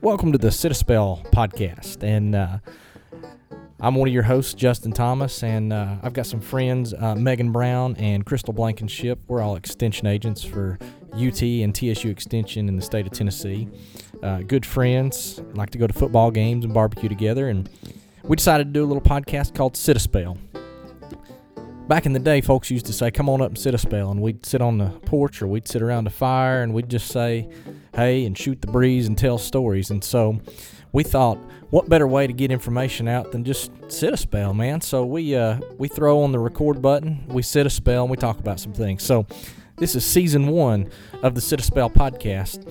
Welcome to the Sit a Spell podcast, and uh, I'm one of your hosts, Justin Thomas, and uh, I've got some friends, uh, Megan Brown and Crystal Blankenship. We're all extension agents for UT and TSU Extension in the state of Tennessee. Uh, good friends, like to go to football games and barbecue together, and we decided to do a little podcast called Sit a Spell. Back in the day, folks used to say, Come on up and sit a spell. And we'd sit on the porch or we'd sit around a fire and we'd just say, Hey, and shoot the breeze and tell stories. And so we thought, what better way to get information out than just sit a spell, man? So we uh, we throw on the record button, we sit a spell, and we talk about some things. So this is season one of the Sit a Spell podcast.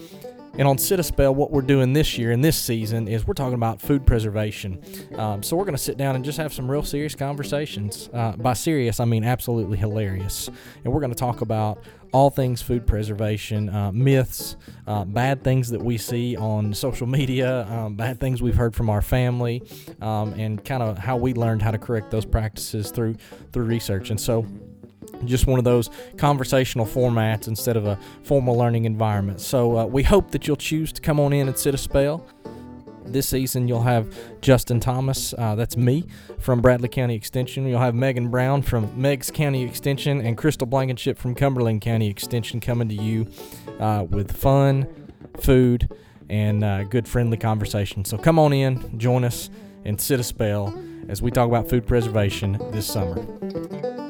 And on Sit a Spell, what we're doing this year and this season is we're talking about food preservation. Um, so we're going to sit down and just have some real serious conversations. Uh, by serious, I mean absolutely hilarious. And we're going to talk about all things food preservation, uh, myths, uh, bad things that we see on social media, um, bad things we've heard from our family, um, and kind of how we learned how to correct those practices through through research. And so just one of those conversational formats instead of a formal learning environment. So uh, we hope that you'll choose to come on in and sit a spell. This season, you'll have Justin Thomas, uh, that's me, from Bradley County Extension. You'll have Megan Brown from Meigs County Extension and Crystal Blankenship from Cumberland County Extension coming to you uh, with fun, food, and uh, good friendly conversation. So come on in, join us, and sit a spell as we talk about food preservation this summer.